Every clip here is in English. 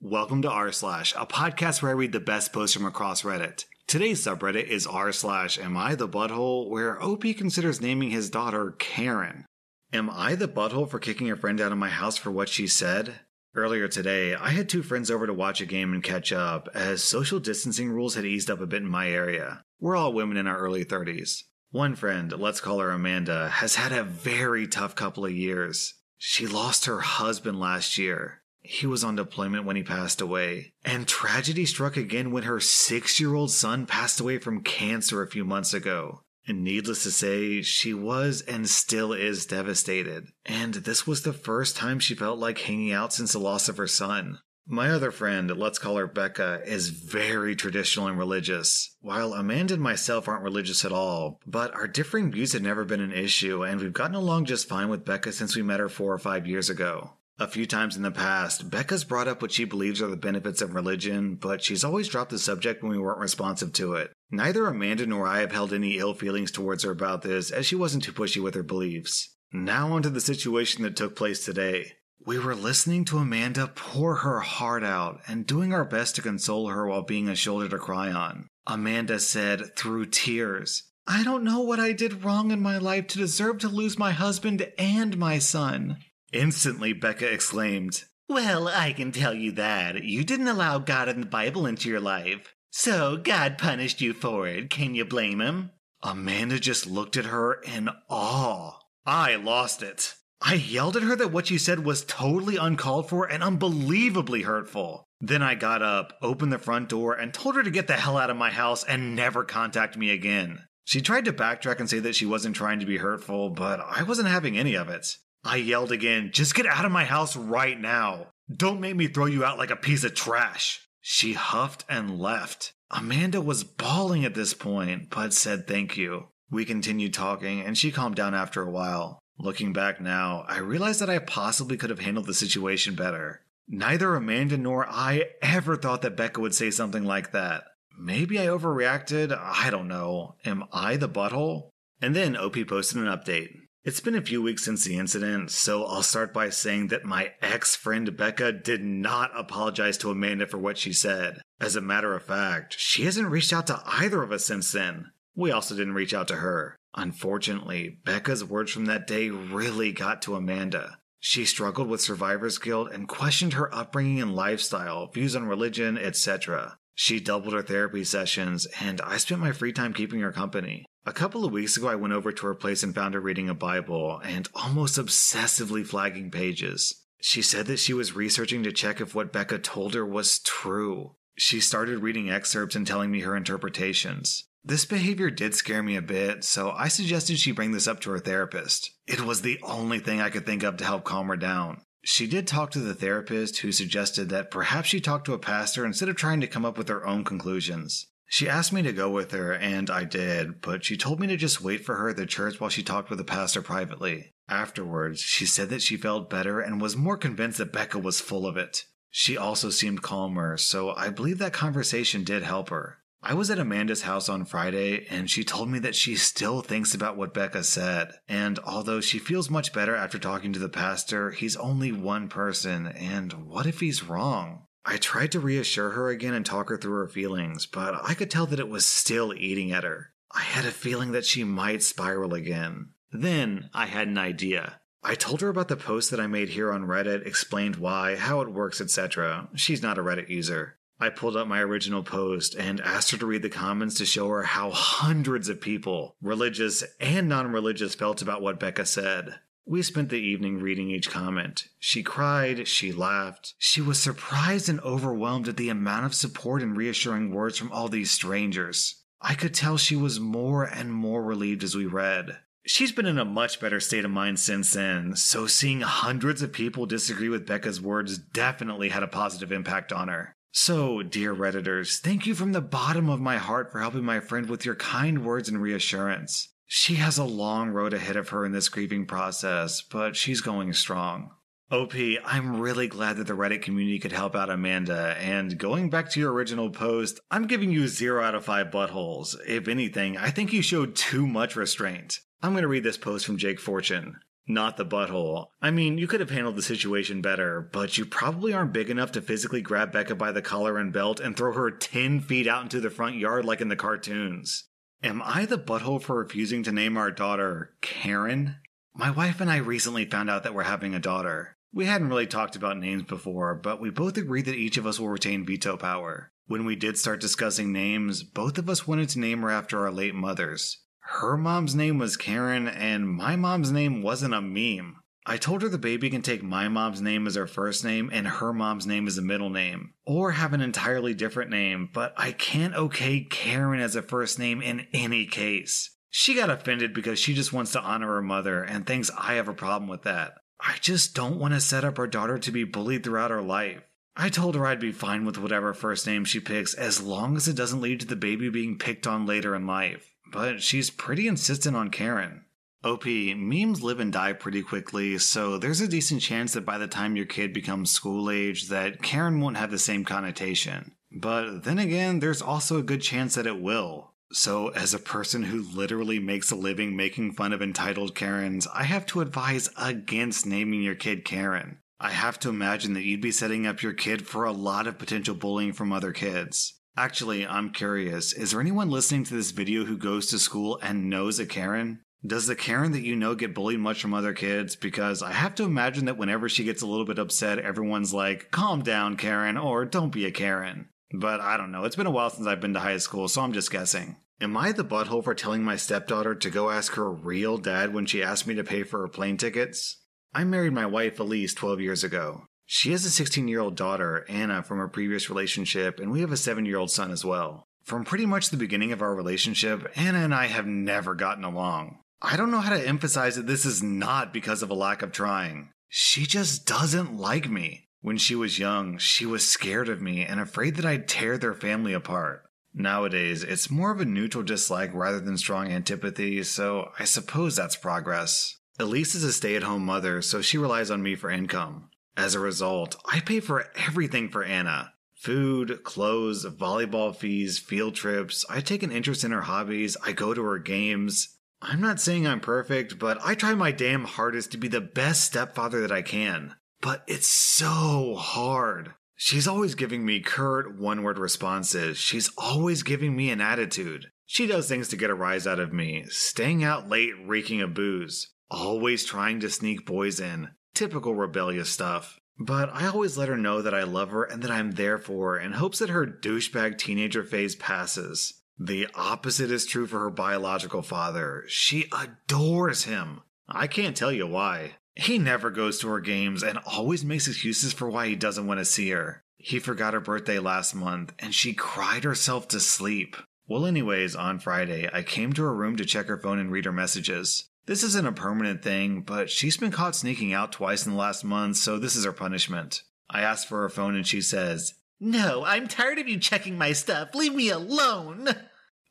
Welcome to r slash, a podcast where I read the best posts from across Reddit. Today's subreddit is r slash Am I the Butthole, where OP considers naming his daughter Karen. Am I the butthole for kicking a friend out of my house for what she said? Earlier today, I had two friends over to watch a game and catch up, as social distancing rules had eased up a bit in my area. We're all women in our early 30s. One friend, let's call her Amanda, has had a very tough couple of years. She lost her husband last year. He was on deployment when he passed away. And tragedy struck again when her six year old son passed away from cancer a few months ago. And needless to say, she was and still is devastated. And this was the first time she felt like hanging out since the loss of her son. My other friend, let's call her Becca, is very traditional and religious. While Amanda and myself aren't religious at all, but our differing views have never been an issue, and we've gotten along just fine with Becca since we met her four or five years ago. A few times in the past, Becca's brought up what she believes are the benefits of religion, but she's always dropped the subject when we weren't responsive to it. Neither Amanda nor I have held any ill feelings towards her about this, as she wasn't too pushy with her beliefs. Now onto the situation that took place today. We were listening to Amanda pour her heart out and doing our best to console her while being a shoulder to cry on. Amanda said, through tears, I don't know what I did wrong in my life to deserve to lose my husband and my son. Instantly, Becca exclaimed, Well, I can tell you that. You didn't allow God and the Bible into your life. So God punished you for it. Can you blame him? Amanda just looked at her in awe. I lost it. I yelled at her that what she said was totally uncalled for and unbelievably hurtful. Then I got up, opened the front door, and told her to get the hell out of my house and never contact me again. She tried to backtrack and say that she wasn't trying to be hurtful, but I wasn't having any of it. I yelled again, just get out of my house right now. Don't make me throw you out like a piece of trash. She huffed and left. Amanda was bawling at this point, but said thank you. We continued talking, and she calmed down after a while. Looking back now, I realized that I possibly could have handled the situation better. Neither Amanda nor I ever thought that Becca would say something like that. Maybe I overreacted? I don't know. Am I the butthole? And then OP posted an update. It's been a few weeks since the incident, so I'll start by saying that my ex friend Becca did not apologize to Amanda for what she said. As a matter of fact, she hasn't reached out to either of us since then. We also didn't reach out to her. Unfortunately, Becca's words from that day really got to Amanda. She struggled with survivor's guilt and questioned her upbringing and lifestyle, views on religion, etc. She doubled her therapy sessions, and I spent my free time keeping her company. A couple of weeks ago, I went over to her place and found her reading a Bible and almost obsessively flagging pages. She said that she was researching to check if what Becca told her was true. She started reading excerpts and telling me her interpretations. This behavior did scare me a bit, so I suggested she bring this up to her therapist. It was the only thing I could think of to help calm her down. She did talk to the therapist, who suggested that perhaps she talk to a pastor instead of trying to come up with her own conclusions. She asked me to go with her, and I did, but she told me to just wait for her at the church while she talked with the pastor privately. Afterwards, she said that she felt better and was more convinced that Becca was full of it. She also seemed calmer, so I believe that conversation did help her. I was at Amanda's house on Friday, and she told me that she still thinks about what Becca said. And although she feels much better after talking to the pastor, he's only one person, and what if he's wrong? I tried to reassure her again and talk her through her feelings, but I could tell that it was still eating at her. I had a feeling that she might spiral again. Then I had an idea. I told her about the post that I made here on Reddit, explained why, how it works, etc. She's not a Reddit user. I pulled up my original post and asked her to read the comments to show her how hundreds of people, religious and non religious, felt about what Becca said. We spent the evening reading each comment. She cried, she laughed. She was surprised and overwhelmed at the amount of support and reassuring words from all these strangers. I could tell she was more and more relieved as we read. She's been in a much better state of mind since then, so seeing hundreds of people disagree with Becca's words definitely had a positive impact on her. So, dear Redditors, thank you from the bottom of my heart for helping my friend with your kind words and reassurance. She has a long road ahead of her in this grieving process, but she's going strong. OP, I'm really glad that the Reddit community could help out Amanda, and going back to your original post, I'm giving you 0 out of 5 buttholes. If anything, I think you showed too much restraint. I'm going to read this post from Jake Fortune. not the butthole. I mean, you could have handled the situation better, but you probably aren't big enough to physically grab Becca by the collar and belt and throw her 10 feet out into the front yard like in the cartoons. Am I the butthole for refusing to name our daughter Karen? My wife and I recently found out that we're having a daughter. We hadn't really talked about names before, but we both agreed that each of us will retain veto power. When we did start discussing names, both of us wanted to name her after our late mothers. Her mom's name was Karen, and my mom's name wasn't a meme. I told her the baby can take my mom's name as her first name and her mom's name as a middle name, or have an entirely different name, but I can't okay Karen as a first name in any case. She got offended because she just wants to honor her mother and thinks I have a problem with that. I just don't want to set up our daughter to be bullied throughout her life. I told her I'd be fine with whatever first name she picks as long as it doesn't lead to the baby being picked on later in life, but she's pretty insistent on Karen. OP, memes live and die pretty quickly, so there's a decent chance that by the time your kid becomes school age that Karen won't have the same connotation. But then again, there's also a good chance that it will. So, as a person who literally makes a living making fun of entitled Karens, I have to advise against naming your kid Karen. I have to imagine that you'd be setting up your kid for a lot of potential bullying from other kids. Actually, I'm curious is there anyone listening to this video who goes to school and knows a Karen? Does the Karen that you know get bullied much from other kids? Because I have to imagine that whenever she gets a little bit upset, everyone's like, calm down, Karen, or don't be a Karen. But I don't know. It's been a while since I've been to high school, so I'm just guessing. Am I the butthole for telling my stepdaughter to go ask her real dad when she asked me to pay for her plane tickets? I married my wife Elise 12 years ago. She has a 16 year old daughter, Anna, from her previous relationship, and we have a 7 year old son as well. From pretty much the beginning of our relationship, Anna and I have never gotten along. I don't know how to emphasize that this is not because of a lack of trying. She just doesn't like me. When she was young, she was scared of me and afraid that I'd tear their family apart. Nowadays, it's more of a neutral dislike rather than strong antipathy, so I suppose that's progress. Elise is a stay at home mother, so she relies on me for income. As a result, I pay for everything for Anna food, clothes, volleyball fees, field trips. I take an interest in her hobbies, I go to her games. I'm not saying I'm perfect, but I try my damn hardest to be the best stepfather that I can. But it's so hard. She's always giving me curt, one word responses. She's always giving me an attitude. She does things to get a rise out of me, staying out late reeking of booze, always trying to sneak boys in. Typical rebellious stuff. But I always let her know that I love her and that I'm there for her in hopes that her douchebag teenager phase passes. The opposite is true for her biological father. She adores him. I can't tell you why. He never goes to her games and always makes excuses for why he doesn't want to see her. He forgot her birthday last month and she cried herself to sleep. Well, anyways, on Friday, I came to her room to check her phone and read her messages. This isn't a permanent thing, but she's been caught sneaking out twice in the last month, so this is her punishment. I ask for her phone and she says, No, I'm tired of you checking my stuff. Leave me alone.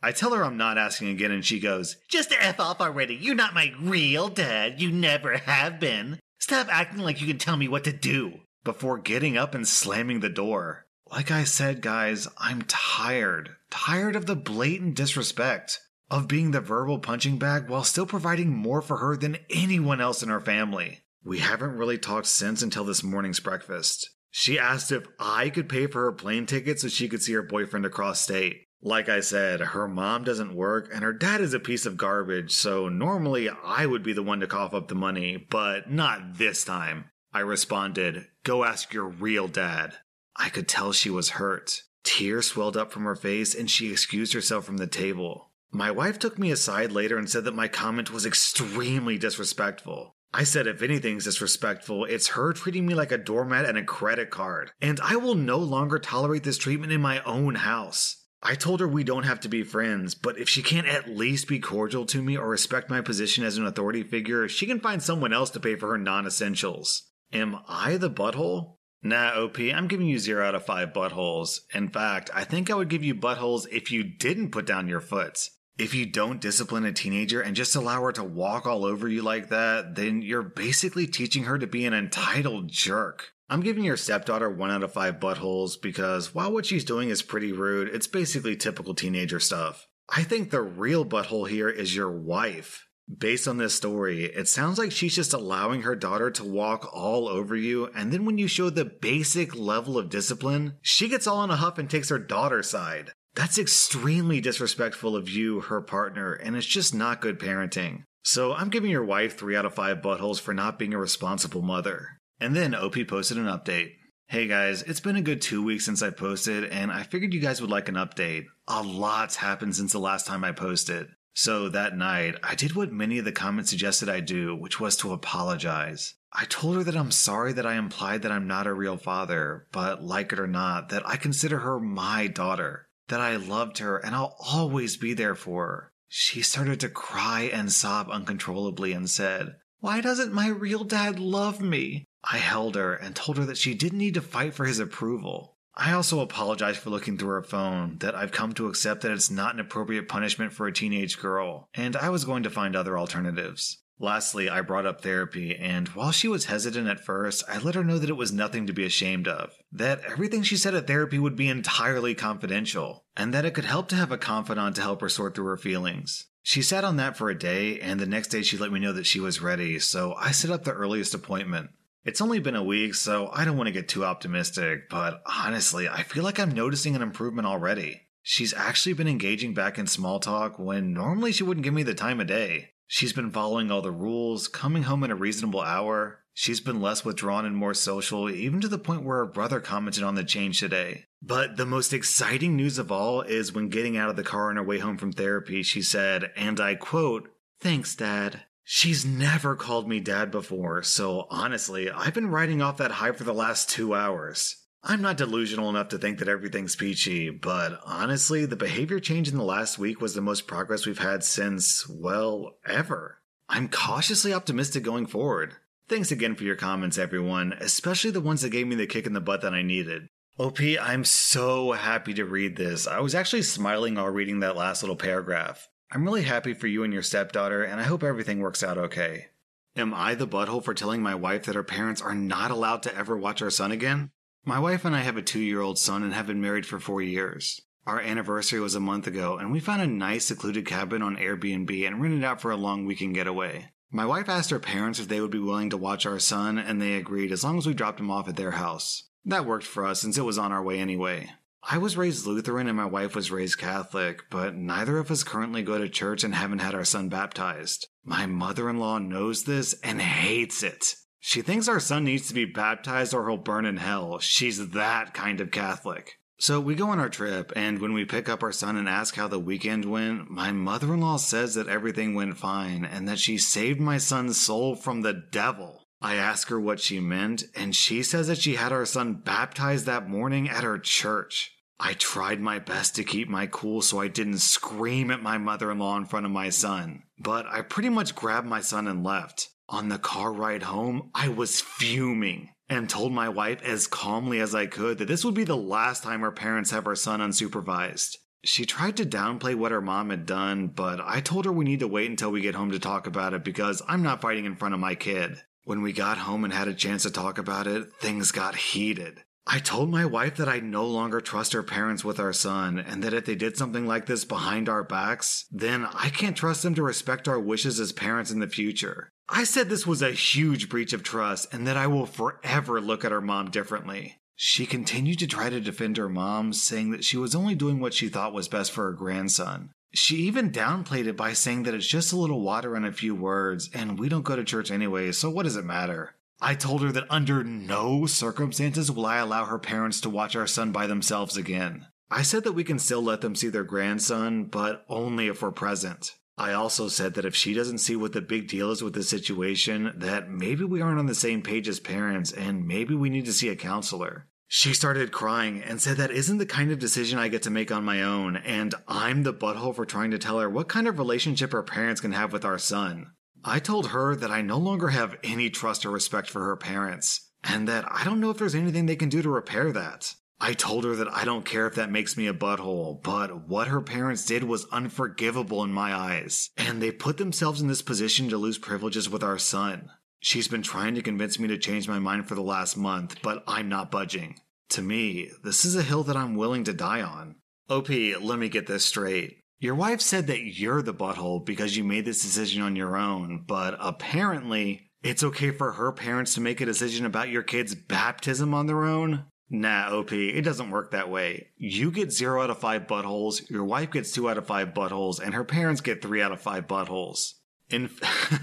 I tell her I'm not asking again, and she goes, Just F off already. You're not my real dad. You never have been. Stop acting like you can tell me what to do. Before getting up and slamming the door. Like I said, guys, I'm tired. Tired of the blatant disrespect. Of being the verbal punching bag while still providing more for her than anyone else in our family. We haven't really talked since until this morning's breakfast. She asked if I could pay for her plane ticket so she could see her boyfriend across state. Like I said, her mom doesn't work and her dad is a piece of garbage, so normally I would be the one to cough up the money, but not this time. I responded, Go ask your real dad. I could tell she was hurt. Tears swelled up from her face and she excused herself from the table. My wife took me aside later and said that my comment was extremely disrespectful. I said if anything's disrespectful, it's her treating me like a doormat and a credit card, and I will no longer tolerate this treatment in my own house. I told her we don't have to be friends, but if she can't at least be cordial to me or respect my position as an authority figure, she can find someone else to pay for her non essentials. Am I the butthole? Nah, OP, I'm giving you 0 out of 5 buttholes. In fact, I think I would give you buttholes if you didn't put down your foot. If you don't discipline a teenager and just allow her to walk all over you like that, then you're basically teaching her to be an entitled jerk. I'm giving your stepdaughter 1 out of 5 buttholes because while what she's doing is pretty rude, it's basically typical teenager stuff. I think the real butthole here is your wife. Based on this story, it sounds like she's just allowing her daughter to walk all over you, and then when you show the basic level of discipline, she gets all in a huff and takes her daughter's side. That's extremely disrespectful of you, her partner, and it's just not good parenting. So I'm giving your wife 3 out of 5 buttholes for not being a responsible mother. And then OP posted an update. Hey guys, it's been a good two weeks since I posted, and I figured you guys would like an update. A lot's happened since the last time I posted. So that night, I did what many of the comments suggested I do, which was to apologize. I told her that I'm sorry that I implied that I'm not a real father, but like it or not, that I consider her my daughter, that I loved her and I'll always be there for her. She started to cry and sob uncontrollably and said, Why doesn't my real dad love me? I held her and told her that she didn't need to fight for his approval. I also apologized for looking through her phone, that I've come to accept that it's not an appropriate punishment for a teenage girl, and I was going to find other alternatives. Lastly, I brought up therapy, and while she was hesitant at first, I let her know that it was nothing to be ashamed of, that everything she said at therapy would be entirely confidential, and that it could help to have a confidant to help her sort through her feelings. She sat on that for a day, and the next day she let me know that she was ready, so I set up the earliest appointment. It's only been a week, so I don't want to get too optimistic, but honestly, I feel like I'm noticing an improvement already. She's actually been engaging back in small talk when normally she wouldn't give me the time of day. She's been following all the rules, coming home at a reasonable hour. She's been less withdrawn and more social, even to the point where her brother commented on the change today. But the most exciting news of all is when getting out of the car on her way home from therapy, she said, and I quote, Thanks, Dad. She's never called me dad before, so honestly, I've been riding off that high for the last two hours. I'm not delusional enough to think that everything's peachy, but honestly, the behavior change in the last week was the most progress we've had since, well, ever. I'm cautiously optimistic going forward. Thanks again for your comments, everyone, especially the ones that gave me the kick in the butt that I needed. OP, I'm so happy to read this. I was actually smiling while reading that last little paragraph. I'm really happy for you and your stepdaughter, and I hope everything works out okay. Am I the butthole for telling my wife that her parents are not allowed to ever watch our son again? My wife and I have a two year old son and have been married for four years. Our anniversary was a month ago, and we found a nice secluded cabin on Airbnb and rented out for a long weekend getaway. My wife asked her parents if they would be willing to watch our son, and they agreed as long as we dropped him off at their house. That worked for us since it was on our way anyway. I was raised Lutheran and my wife was raised Catholic, but neither of us currently go to church and haven't had our son baptized. My mother in law knows this and hates it. She thinks our son needs to be baptized or he'll burn in hell. She's that kind of Catholic. So we go on our trip, and when we pick up our son and ask how the weekend went, my mother in law says that everything went fine and that she saved my son's soul from the devil. I ask her what she meant, and she says that she had our son baptized that morning at her church. I tried my best to keep my cool so I didn't scream at my mother in law in front of my son, but I pretty much grabbed my son and left. On the car ride home, I was fuming and told my wife as calmly as I could that this would be the last time her parents have our son unsupervised. She tried to downplay what her mom had done, but I told her we need to wait until we get home to talk about it because I'm not fighting in front of my kid. When we got home and had a chance to talk about it, things got heated. I told my wife that I no longer trust her parents with our son, and that if they did something like this behind our backs, then I can't trust them to respect our wishes as parents in the future. I said this was a huge breach of trust and that I will forever look at her mom differently. She continued to try to defend her mom, saying that she was only doing what she thought was best for her grandson. She even downplayed it by saying that it's just a little water and a few words, and we don't go to church anyway, so what does it matter? I told her that under no circumstances will I allow her parents to watch our son by themselves again. I said that we can still let them see their grandson, but only if we're present. I also said that if she doesn't see what the big deal is with the situation, that maybe we aren't on the same page as parents and maybe we need to see a counselor. She started crying and said that isn't the kind of decision I get to make on my own, and I'm the butthole for trying to tell her what kind of relationship her parents can have with our son. I told her that I no longer have any trust or respect for her parents, and that I don't know if there's anything they can do to repair that. I told her that I don't care if that makes me a butthole, but what her parents did was unforgivable in my eyes, and they put themselves in this position to lose privileges with our son. She's been trying to convince me to change my mind for the last month, but I'm not budging. To me, this is a hill that I'm willing to die on. OP, let me get this straight. Your wife said that you're the butthole because you made this decision on your own, but apparently it's okay for her parents to make a decision about your kid's baptism on their own? Nah, OP, it doesn't work that way. You get 0 out of 5 buttholes, your wife gets 2 out of 5 buttholes, and her parents get 3 out of 5 buttholes. In,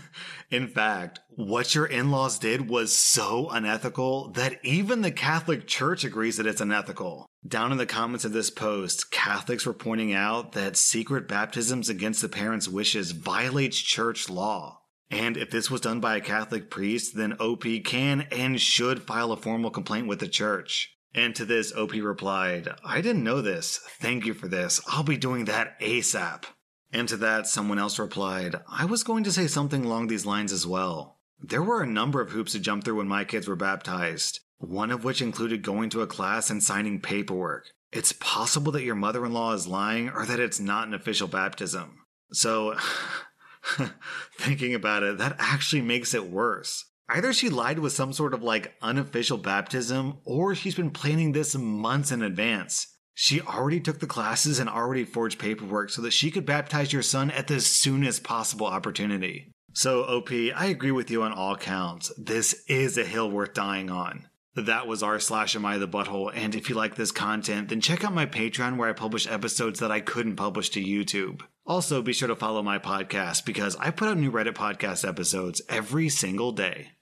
in fact, what your in laws did was so unethical that even the Catholic Church agrees that it's unethical. Down in the comments of this post, Catholics were pointing out that secret baptisms against the parents' wishes violates church law. And if this was done by a Catholic priest, then OP can and should file a formal complaint with the church. And to this, OP replied, I didn't know this. Thank you for this. I'll be doing that ASAP. And to that, someone else replied, I was going to say something along these lines as well. There were a number of hoops to jump through when my kids were baptized, one of which included going to a class and signing paperwork. It's possible that your mother in law is lying or that it's not an official baptism. So, thinking about it, that actually makes it worse. Either she lied with some sort of like unofficial baptism, or she's been planning this months in advance. She already took the classes and already forged paperwork so that she could baptize your son at the soonest possible opportunity. So, OP, I agree with you on all counts. This is a hill worth dying on. That was r slash am I the butthole. And if you like this content, then check out my Patreon where I publish episodes that I couldn't publish to YouTube. Also, be sure to follow my podcast because I put out new Reddit podcast episodes every single day.